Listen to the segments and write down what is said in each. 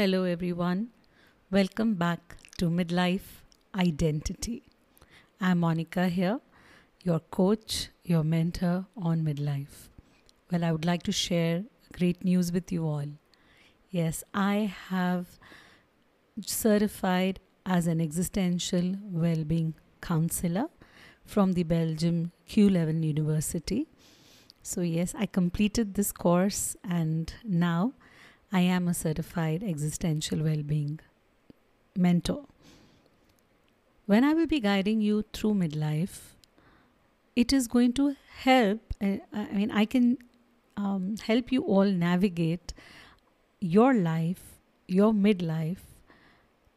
Hello, everyone. Welcome back to Midlife Identity. I'm Monica here, your coach, your mentor on midlife. Well, I would like to share great news with you all. Yes, I have certified as an existential well-being counselor from the Belgium Q11 University. So yes, I completed this course and now I am a certified existential well-being mentor. When I will be guiding you through midlife, it is going to help. uh, I mean, I can um, help you all navigate your life, your midlife,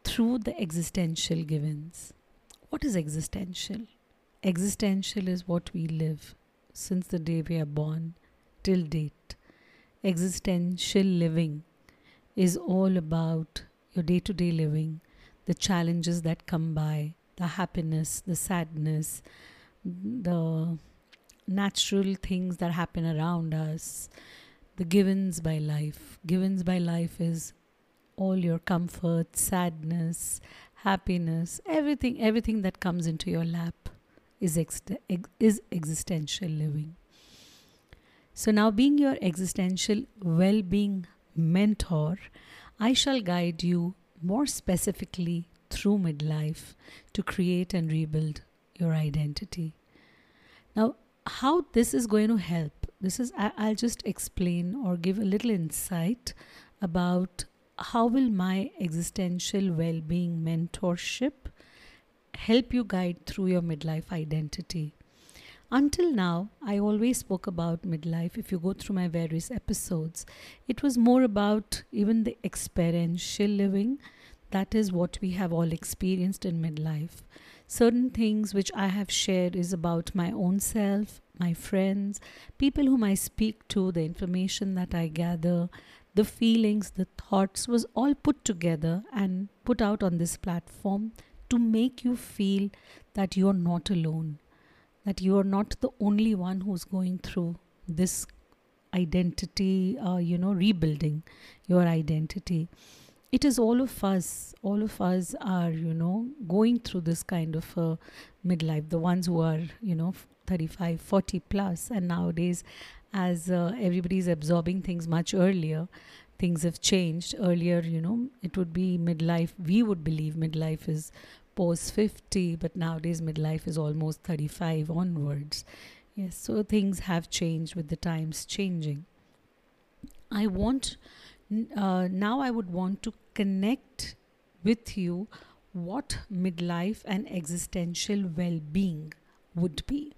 through the existential givens. What is existential? Existential is what we live since the day we are born till date. Existential living is all about your day to day living, the challenges that come by, the happiness, the sadness, the natural things that happen around us, the givens by life. Givens by life is all your comfort, sadness, happiness, everything, everything that comes into your lap is, ex- is existential living. So, now being your existential well being mentor, I shall guide you more specifically through midlife to create and rebuild your identity. Now, how this is going to help, this is, I- I'll just explain or give a little insight about how will my existential well-being mentorship help you guide through your midlife identity until now i always spoke about midlife. If you go through my various episodes it was more about even the experiential living. That is what we have all experienced in midlife. Certain things which i have shared is about my own self my friends people whom i speak to the information that i gather the feelings, the thoughts was all put together and put out on this platform to make you feel that you're not alone, that you are not the only one who's going through this identity, uh, you know, rebuilding your identity. It is all of us, all of us are, you know, going through this kind of uh, midlife, the ones who are, you know, 35, 40 plus, and nowadays as uh, is absorbing things much earlier things have changed. Earlier you know it would be midlife. We would believe midlife is post 50 but nowadays midlife is almost 35 onwards. Yes so things have changed with the times changing. I want uh, now i would want to connect with you what midlife and existential well-being would be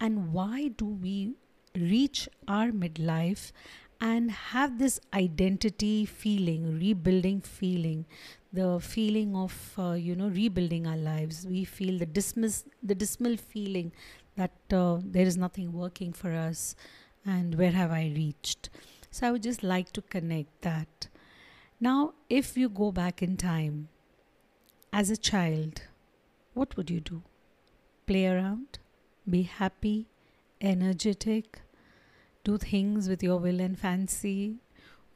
and why do we reach our midlife and have this identity feeling rebuilding feeling the feeling of uh, you know rebuilding our lives. We feel the dismiss the dismal feeling that uh, there is nothing working for us and where have i reached? So i would just like to connect that. Now if you go back in time as a child what would you do? Play around? Be happy? Energetic? Do things with your will and fancy,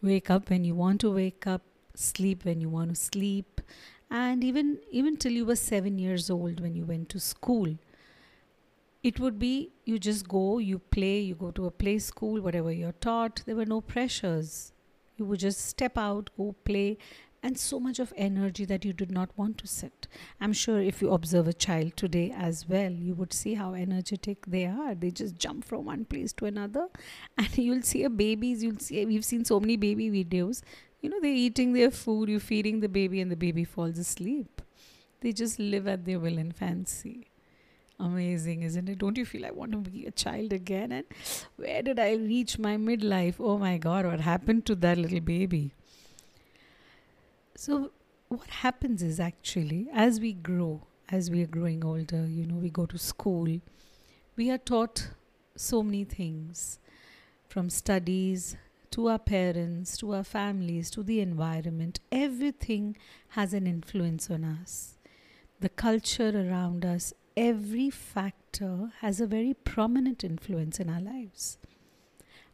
wake up when you want to wake up, sleep when you want to sleep, and even even till you were 7 years old when you went to school. It would be you just go, you play, you go to a play school, whatever you're taught, there were no pressures. You would just step out, go play, and so much of energy that you did not want to sit. I'm sure if you observe a child today as well, you would see how energetic they are. They just jump from one place to another, and you'll see a babies. You'll see we've seen so many baby videos. You know, they're eating their food, you're feeding the baby, and the baby falls asleep. They just live at their will and fancy. Amazing, isn't it? Don't you feel I want to be a child again? And where did I reach my midlife? Oh my God, what happened to that little baby? So, what happens is actually as we grow, as we are growing older, you know, we go to school, we are taught so many things from studies to our parents, to our families, to the environment. Everything has an influence on us. The culture around us, every factor has a very prominent influence in our lives.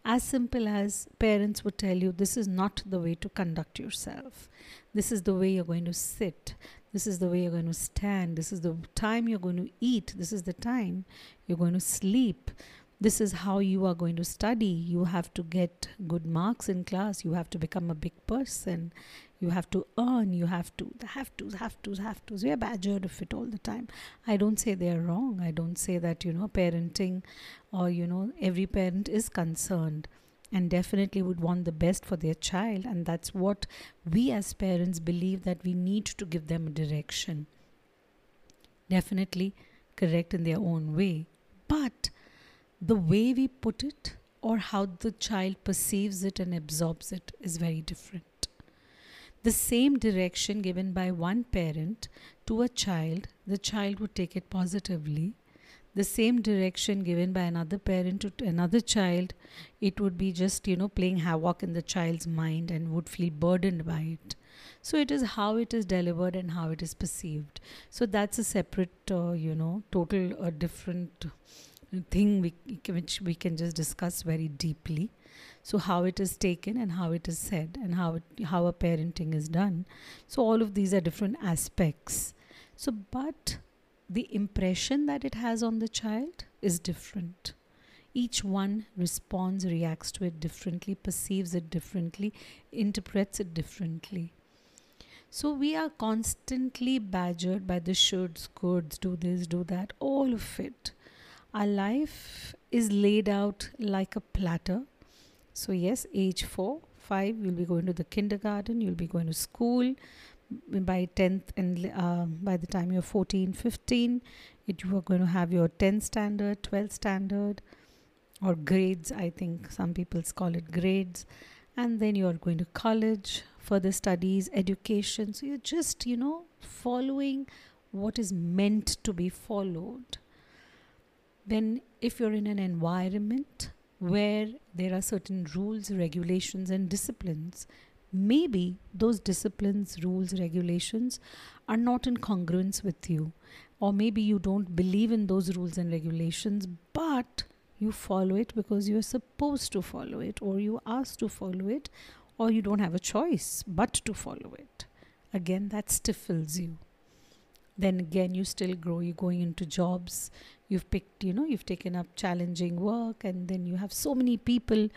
as simple as parents would tell you this is not the way to conduct yourself this is the way you're going to sit this is the way you're going to stand this is the time you're going to eat this is the time you're going to sleep this is how you are going to study. You have to get good marks in class. You have to become a big person. You have to earn. You have to have to have to have to we are badgered of it all the time. I don't say they are wrong. I don't say that you know parenting or you know every parent is concerned and definitely would want the best for their child. And that's what we as parents believe that we need to give them a direction. Definitely correct in their own way. But the way we put it or how the child perceives it and absorbs it is very different. The same direction given by one parent to a child, the child would take it positively. The same direction given by another parent to another child, it would be just, you know, playing havoc in the child's mind and would feel burdened by it. So it is how it is delivered and how it is perceived. So that's a separate, uh, you know, total, uh, different thing we, which we can just discuss very deeply. So how it is taken and how it is said and how it, how a parenting is done. So all of these are different aspects. So but the impression that it has on the child is different. Each one responds, reacts to it differently, perceives it differently, interprets it differently. So we are constantly badgered by the shoulds, coulds, do this, do that, all of it. Our life is laid out like a platter. So, yes, age 4, 5, you'll be going to the kindergarten, you'll be going to school. By 10th and uh, by the time you're 14, 15, it, you are going to have your 10th standard, 12th standard, or grades. I think some people call it grades. And then you are going to college, further studies, education. So you're just, you know, following what is meant to be followed then if you're in an environment where there are certain rules, regulations, and disciplines, maybe those disciplines, rules, regulations are not in congruence with you. Or maybe you don't believe in those rules and regulations, but you follow it because you're supposed to follow it, or you are asked to follow it, or you don't have a choice but to follow it. Again, that stifles you. Then again, you still grow, you're going into jobs, you've picked you know you've taken up challenging work and then you have so many people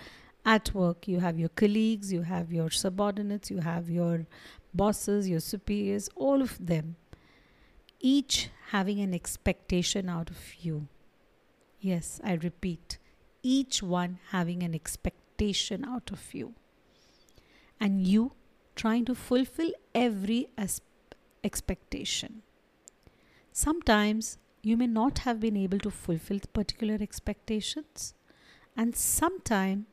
at work. You have your colleagues you have your subordinates you have your bosses your superiors all of them each having an expectation out of you. Yes i repeat each one having an expectation out of you. And you trying to fulfill every expectation. Sometimes you may not have been able to fulfill particular expectations and sometime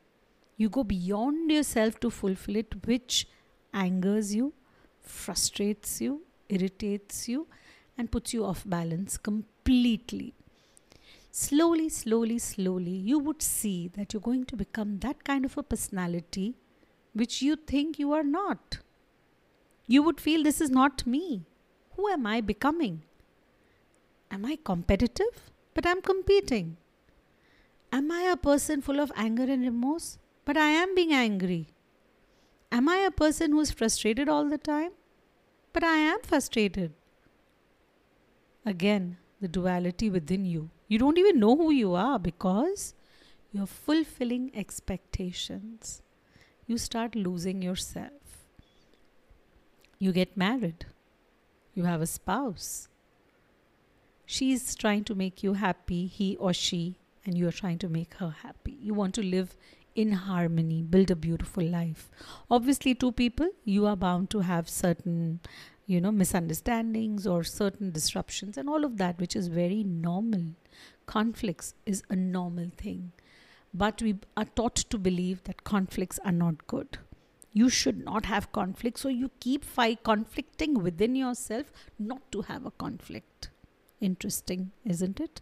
you go beyond yourself to fulfill it which angers you frustrates you irritates you and puts you off balance completely. Slowly slowly slowly you would see that you're going to become that kind of a personality which you think you are not. You would feel this is not me. Who am i becoming Am I competitive? But I'm competing. Am I a person full of anger and remorse? But I am being angry. Am I a person who is frustrated all the time? But I am frustrated. Again, the duality within you. You don't even know who you are because you're fulfilling expectations. You start losing yourself. You get married. You have a spouse she's trying to make you happy, he or she, and you are trying to make her happy. You want to live in harmony, build a beautiful life. Obviously, two people, you are bound to have certain, you know, misunderstandings or certain disruptions and all of that, which is very normal. Conflicts is a normal thing. But we are taught to believe that conflicts are not good. You should not have conflict, so you keep fight conflicting within yourself not to have a conflict Interesting, isn't it?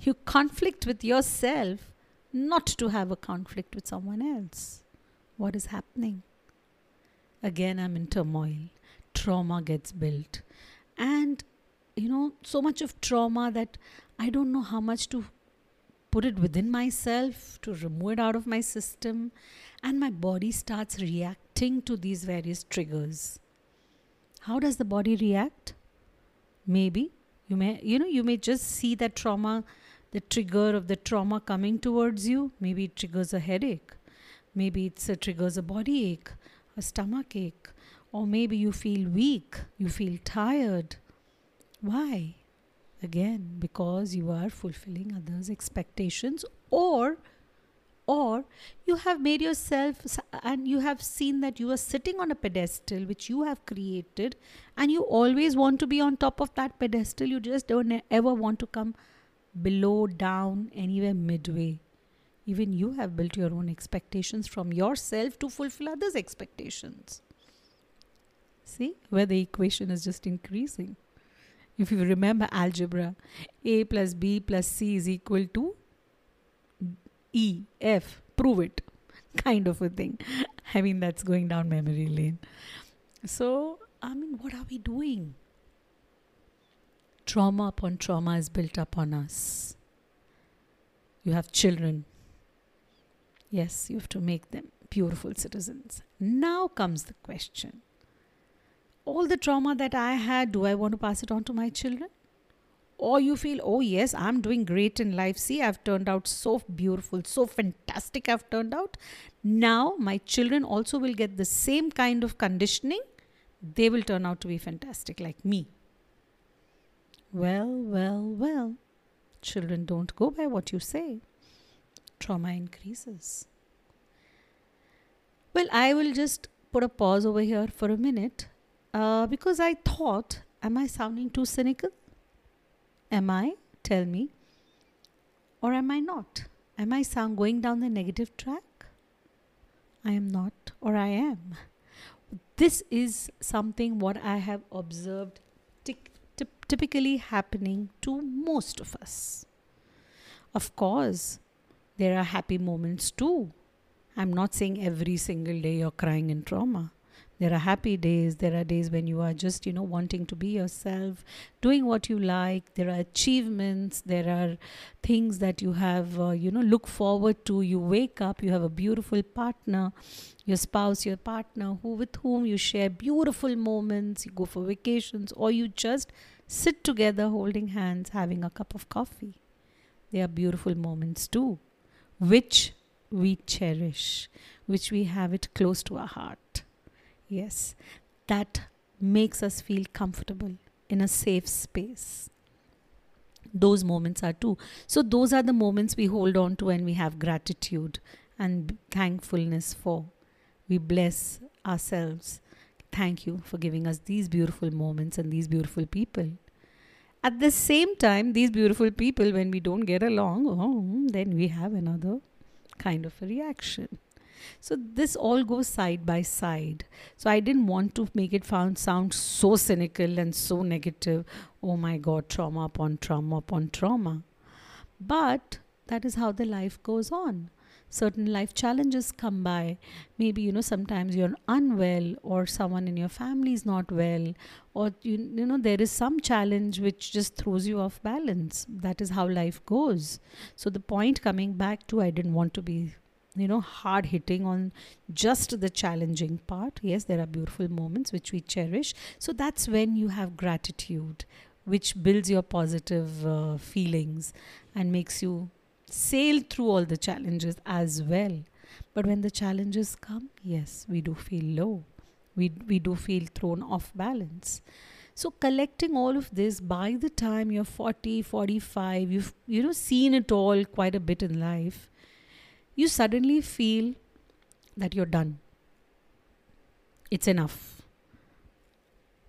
You conflict with yourself not to have a conflict with someone else. What is happening? Again, I'm in turmoil. Trauma gets built. And, you know, so much of trauma that I don't know how much to put it within myself, to remove it out of my system, and my body starts reacting to these various triggers. How does the body react? Maybe you may, you know, you may just see that trauma, the trigger of the trauma coming towards you. Maybe it triggers a headache. Maybe it triggers a body ache, a stomach ache, or maybe you feel weak, you feel tired. Why? Again, because you are fulfilling others' expectations or or you have made yourself and you have seen that you are sitting on a pedestal which you have created and you always want to be on top of that pedestal you just don't ever want to come below down anywhere midway. Even you have built your own expectations from yourself to fulfill others expectations. See where the equation is just increasing. If you remember algebra a plus b plus c is equal to E, F, prove it, kind of a thing. I mean, that's going down memory lane. So, I mean, what are we doing? Trauma upon trauma is built upon us. You have children. Yes, you have to make them beautiful citizens. Now comes the question all the trauma that I had, do I want to pass it on to my children? Or you feel, oh, yes, I'm doing great in life. See, I've turned out so beautiful, so fantastic, I've turned out. Now, my children also will get the same kind of conditioning. They will turn out to be fantastic like me. Well, well, well. Children don't go by what you say, trauma increases. Well, I will just put a pause over here for a minute uh, because I thought, am I sounding too cynical? Am I? Tell me. Or am I not? Am I sound going down the negative track? I am not, or I am. This is something what I have observed typically happening to most of us. Of course, there are happy moments too. I'm not saying every single day you're crying in trauma there are happy days there are days when you are just you know wanting to be yourself doing what you like there are achievements there are things that you have uh, you know look forward to. You wake up you have a beautiful partner your spouse your partner who with whom you share beautiful moments you go for vacations or you just sit together holding hands having a cup of coffee. They are beautiful moments too which we cherish which we have it close to our heart Yes, that makes us feel comfortable in a safe space. Those moments are too. So, those are the moments we hold on to and we have gratitude and thankfulness for. We bless ourselves. Thank you for giving us these beautiful moments and these beautiful people. At the same time, these beautiful people, when we don't get along, oh, then we have another kind of a reaction. So this all goes side by side. So I didn't want to make it found sound so cynical and so negative. Oh my God, trauma upon trauma upon trauma. But that is how the life goes on certain life challenges come by maybe you know sometimes you're unwell or someone in your family is not well or you, you know there is some challenge which just throws you off balance that is how life goes so the point coming back to i didn't want to be you know hard hitting on just the challenging part. Yes there are beautiful moments which we cherish. So that's when you have gratitude which builds your positive uh, feelings and makes you sail through all the challenges as well. But when the challenges come yes we do feel low. We we do feel thrown off balance. So collecting all of this by the time you're 40 45 you've you know seen it all quite a bit in life you suddenly feel that you're done. It's enough.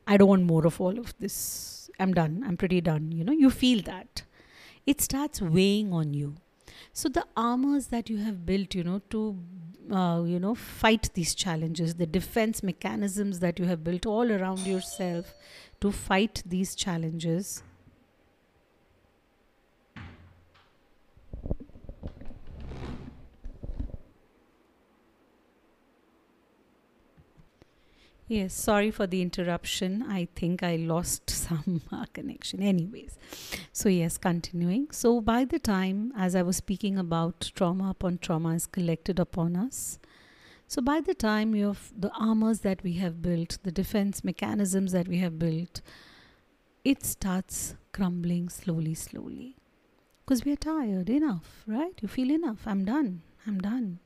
I don't want more of all of this. I'm done. I'm pretty done. You know, you feel that. It starts weighing on you. So the armors that you have built, you know, to uh, you know fight these challenges, the defense mechanisms that you have built all around yourself to fight these challenges, Yes, sorry for the interruption. I think I lost some connection. Anyways, so yes, continuing. So, by the time, as I was speaking about trauma upon trauma is collected upon us, so by the time you have the armors that we have built, the defense mechanisms that we have built, it starts crumbling slowly, slowly. Because we are tired enough, right? You feel enough. I'm done. I'm done.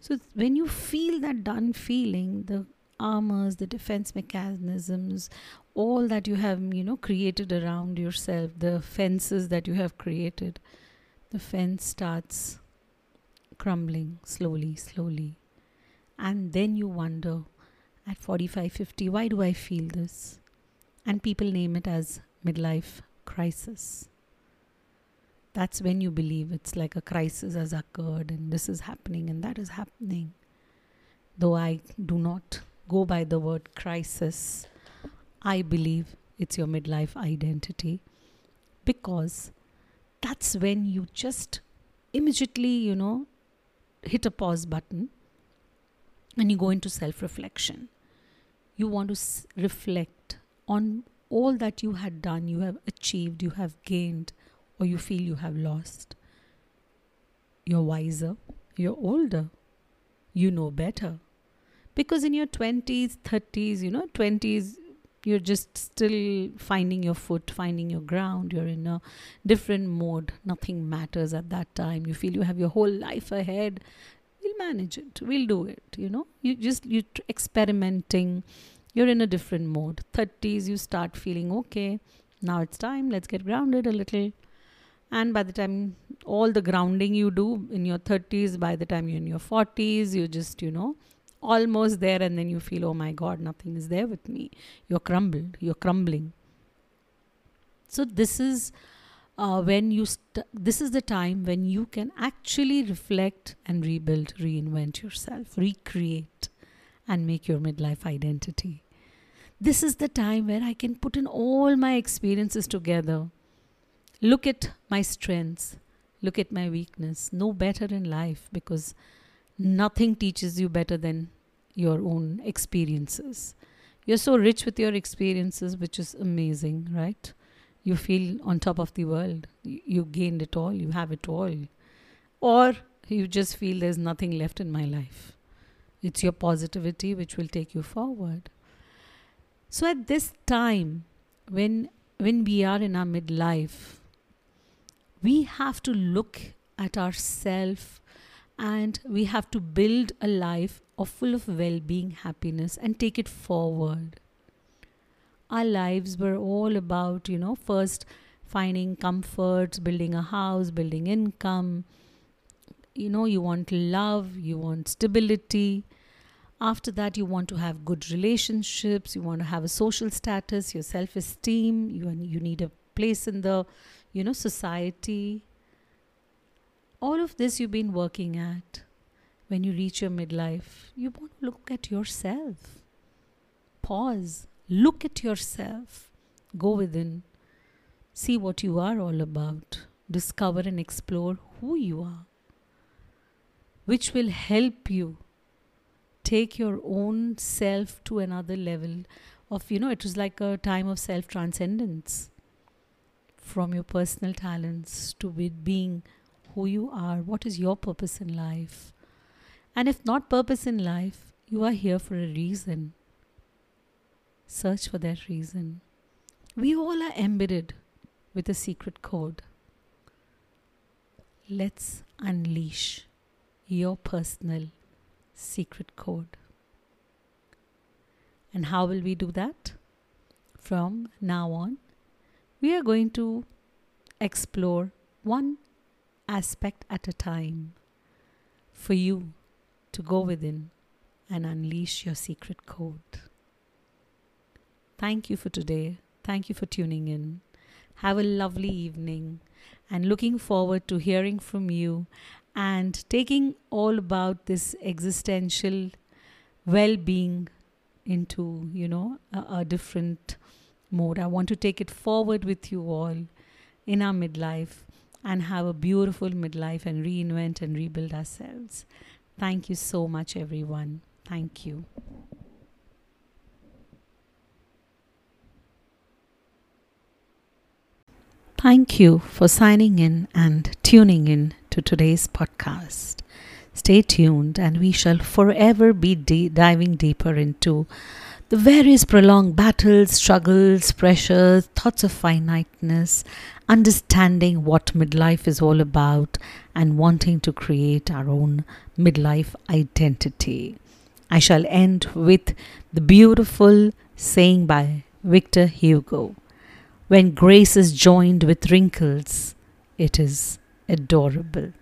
So when you feel that done feeling, the armors, the defense mechanisms, all that you have, you know, created around yourself, the fences that you have created, the fence starts crumbling slowly, slowly. And then you wonder at 45, 50, why do I feel this? And people name it as midlife crisis. That's when you believe it's like a crisis has occurred and this is happening and that is happening. Though I do not go by the word crisis, I believe it's your midlife identity because that's when you just immediately, you know, hit a pause button and you go into self reflection. You want to s- reflect on all that you had done, you have achieved, you have gained, or you feel you have lost. You're wiser, you're older, you know better because in your 20s 30s you know 20s you're just still finding your foot finding your ground. You're in a different mode. Nothing matters at that time. You feel you have your whole life ahead. We'll manage it. We'll do it you know? You just you tr- experimenting. You're in a different mode. 30s you start feeling okay now it's time. Let's get grounded a little. And by the time all the grounding you do in your 30s by the time you're in your 40s you just you know almost there and then you feel oh my god nothing is there with me. You're crumbled. You're crumbling. So this is uh, when you st- this is the time when you can actually reflect and rebuild reinvent yourself recreate and make your midlife identity. This is the time where i can put in all my experiences together. Look at my strengths. Look at my weakness. Know better in life because nothing teaches you better than your own experiences. You're so rich with your experiences, which is amazing, right? You feel on top of the world. You, gained it all, you have it all. Or you just feel there's nothing left in my life. It's your positivity which will take you forward. So at this time, when when we are in our midlife, we have to look at ourself and we have to build a life of full of well-being happiness and take it forward. Our lives were all about you know first finding comforts building a house building income. You know you want love you want stability. After that you want to have good relationships you want to have a social status your self esteem you you need a place in the you know society all of this you've been working at when you reach your midlife, you want to look at yourself. Pause, look at yourself, go within, see what you are all about, discover and explore who you are, which will help you take your own self to another level of, you know, it was like a time of self transcendence from your personal talents to being who you are, what is your purpose in life. And if not purpose in life, you are here for a reason. Search for that reason. We all are embedded with a secret code. Let's unleash your personal secret code. And how will we do that? From now on, we are going to explore one aspect at a time for you to go within and unleash your secret code. Thank you for today. Thank you for tuning in. Have a lovely evening and looking forward to hearing from you and taking all about this existential well being into, you know, a, a different mode. I want to take it forward with you all in our midlife and have a beautiful midlife and reinvent and rebuild ourselves. Thank you so much, everyone. Thank you. Thank you for signing in and tuning in to today's podcast. Stay tuned, and we shall forever be de- diving deeper into the various prolonged battles, struggles, pressures, thoughts of finiteness, understanding what midlife is all about, and wanting to create our own midlife identity. I shall end with the beautiful saying by Victor Hugo When grace is joined with wrinkles, it is adorable.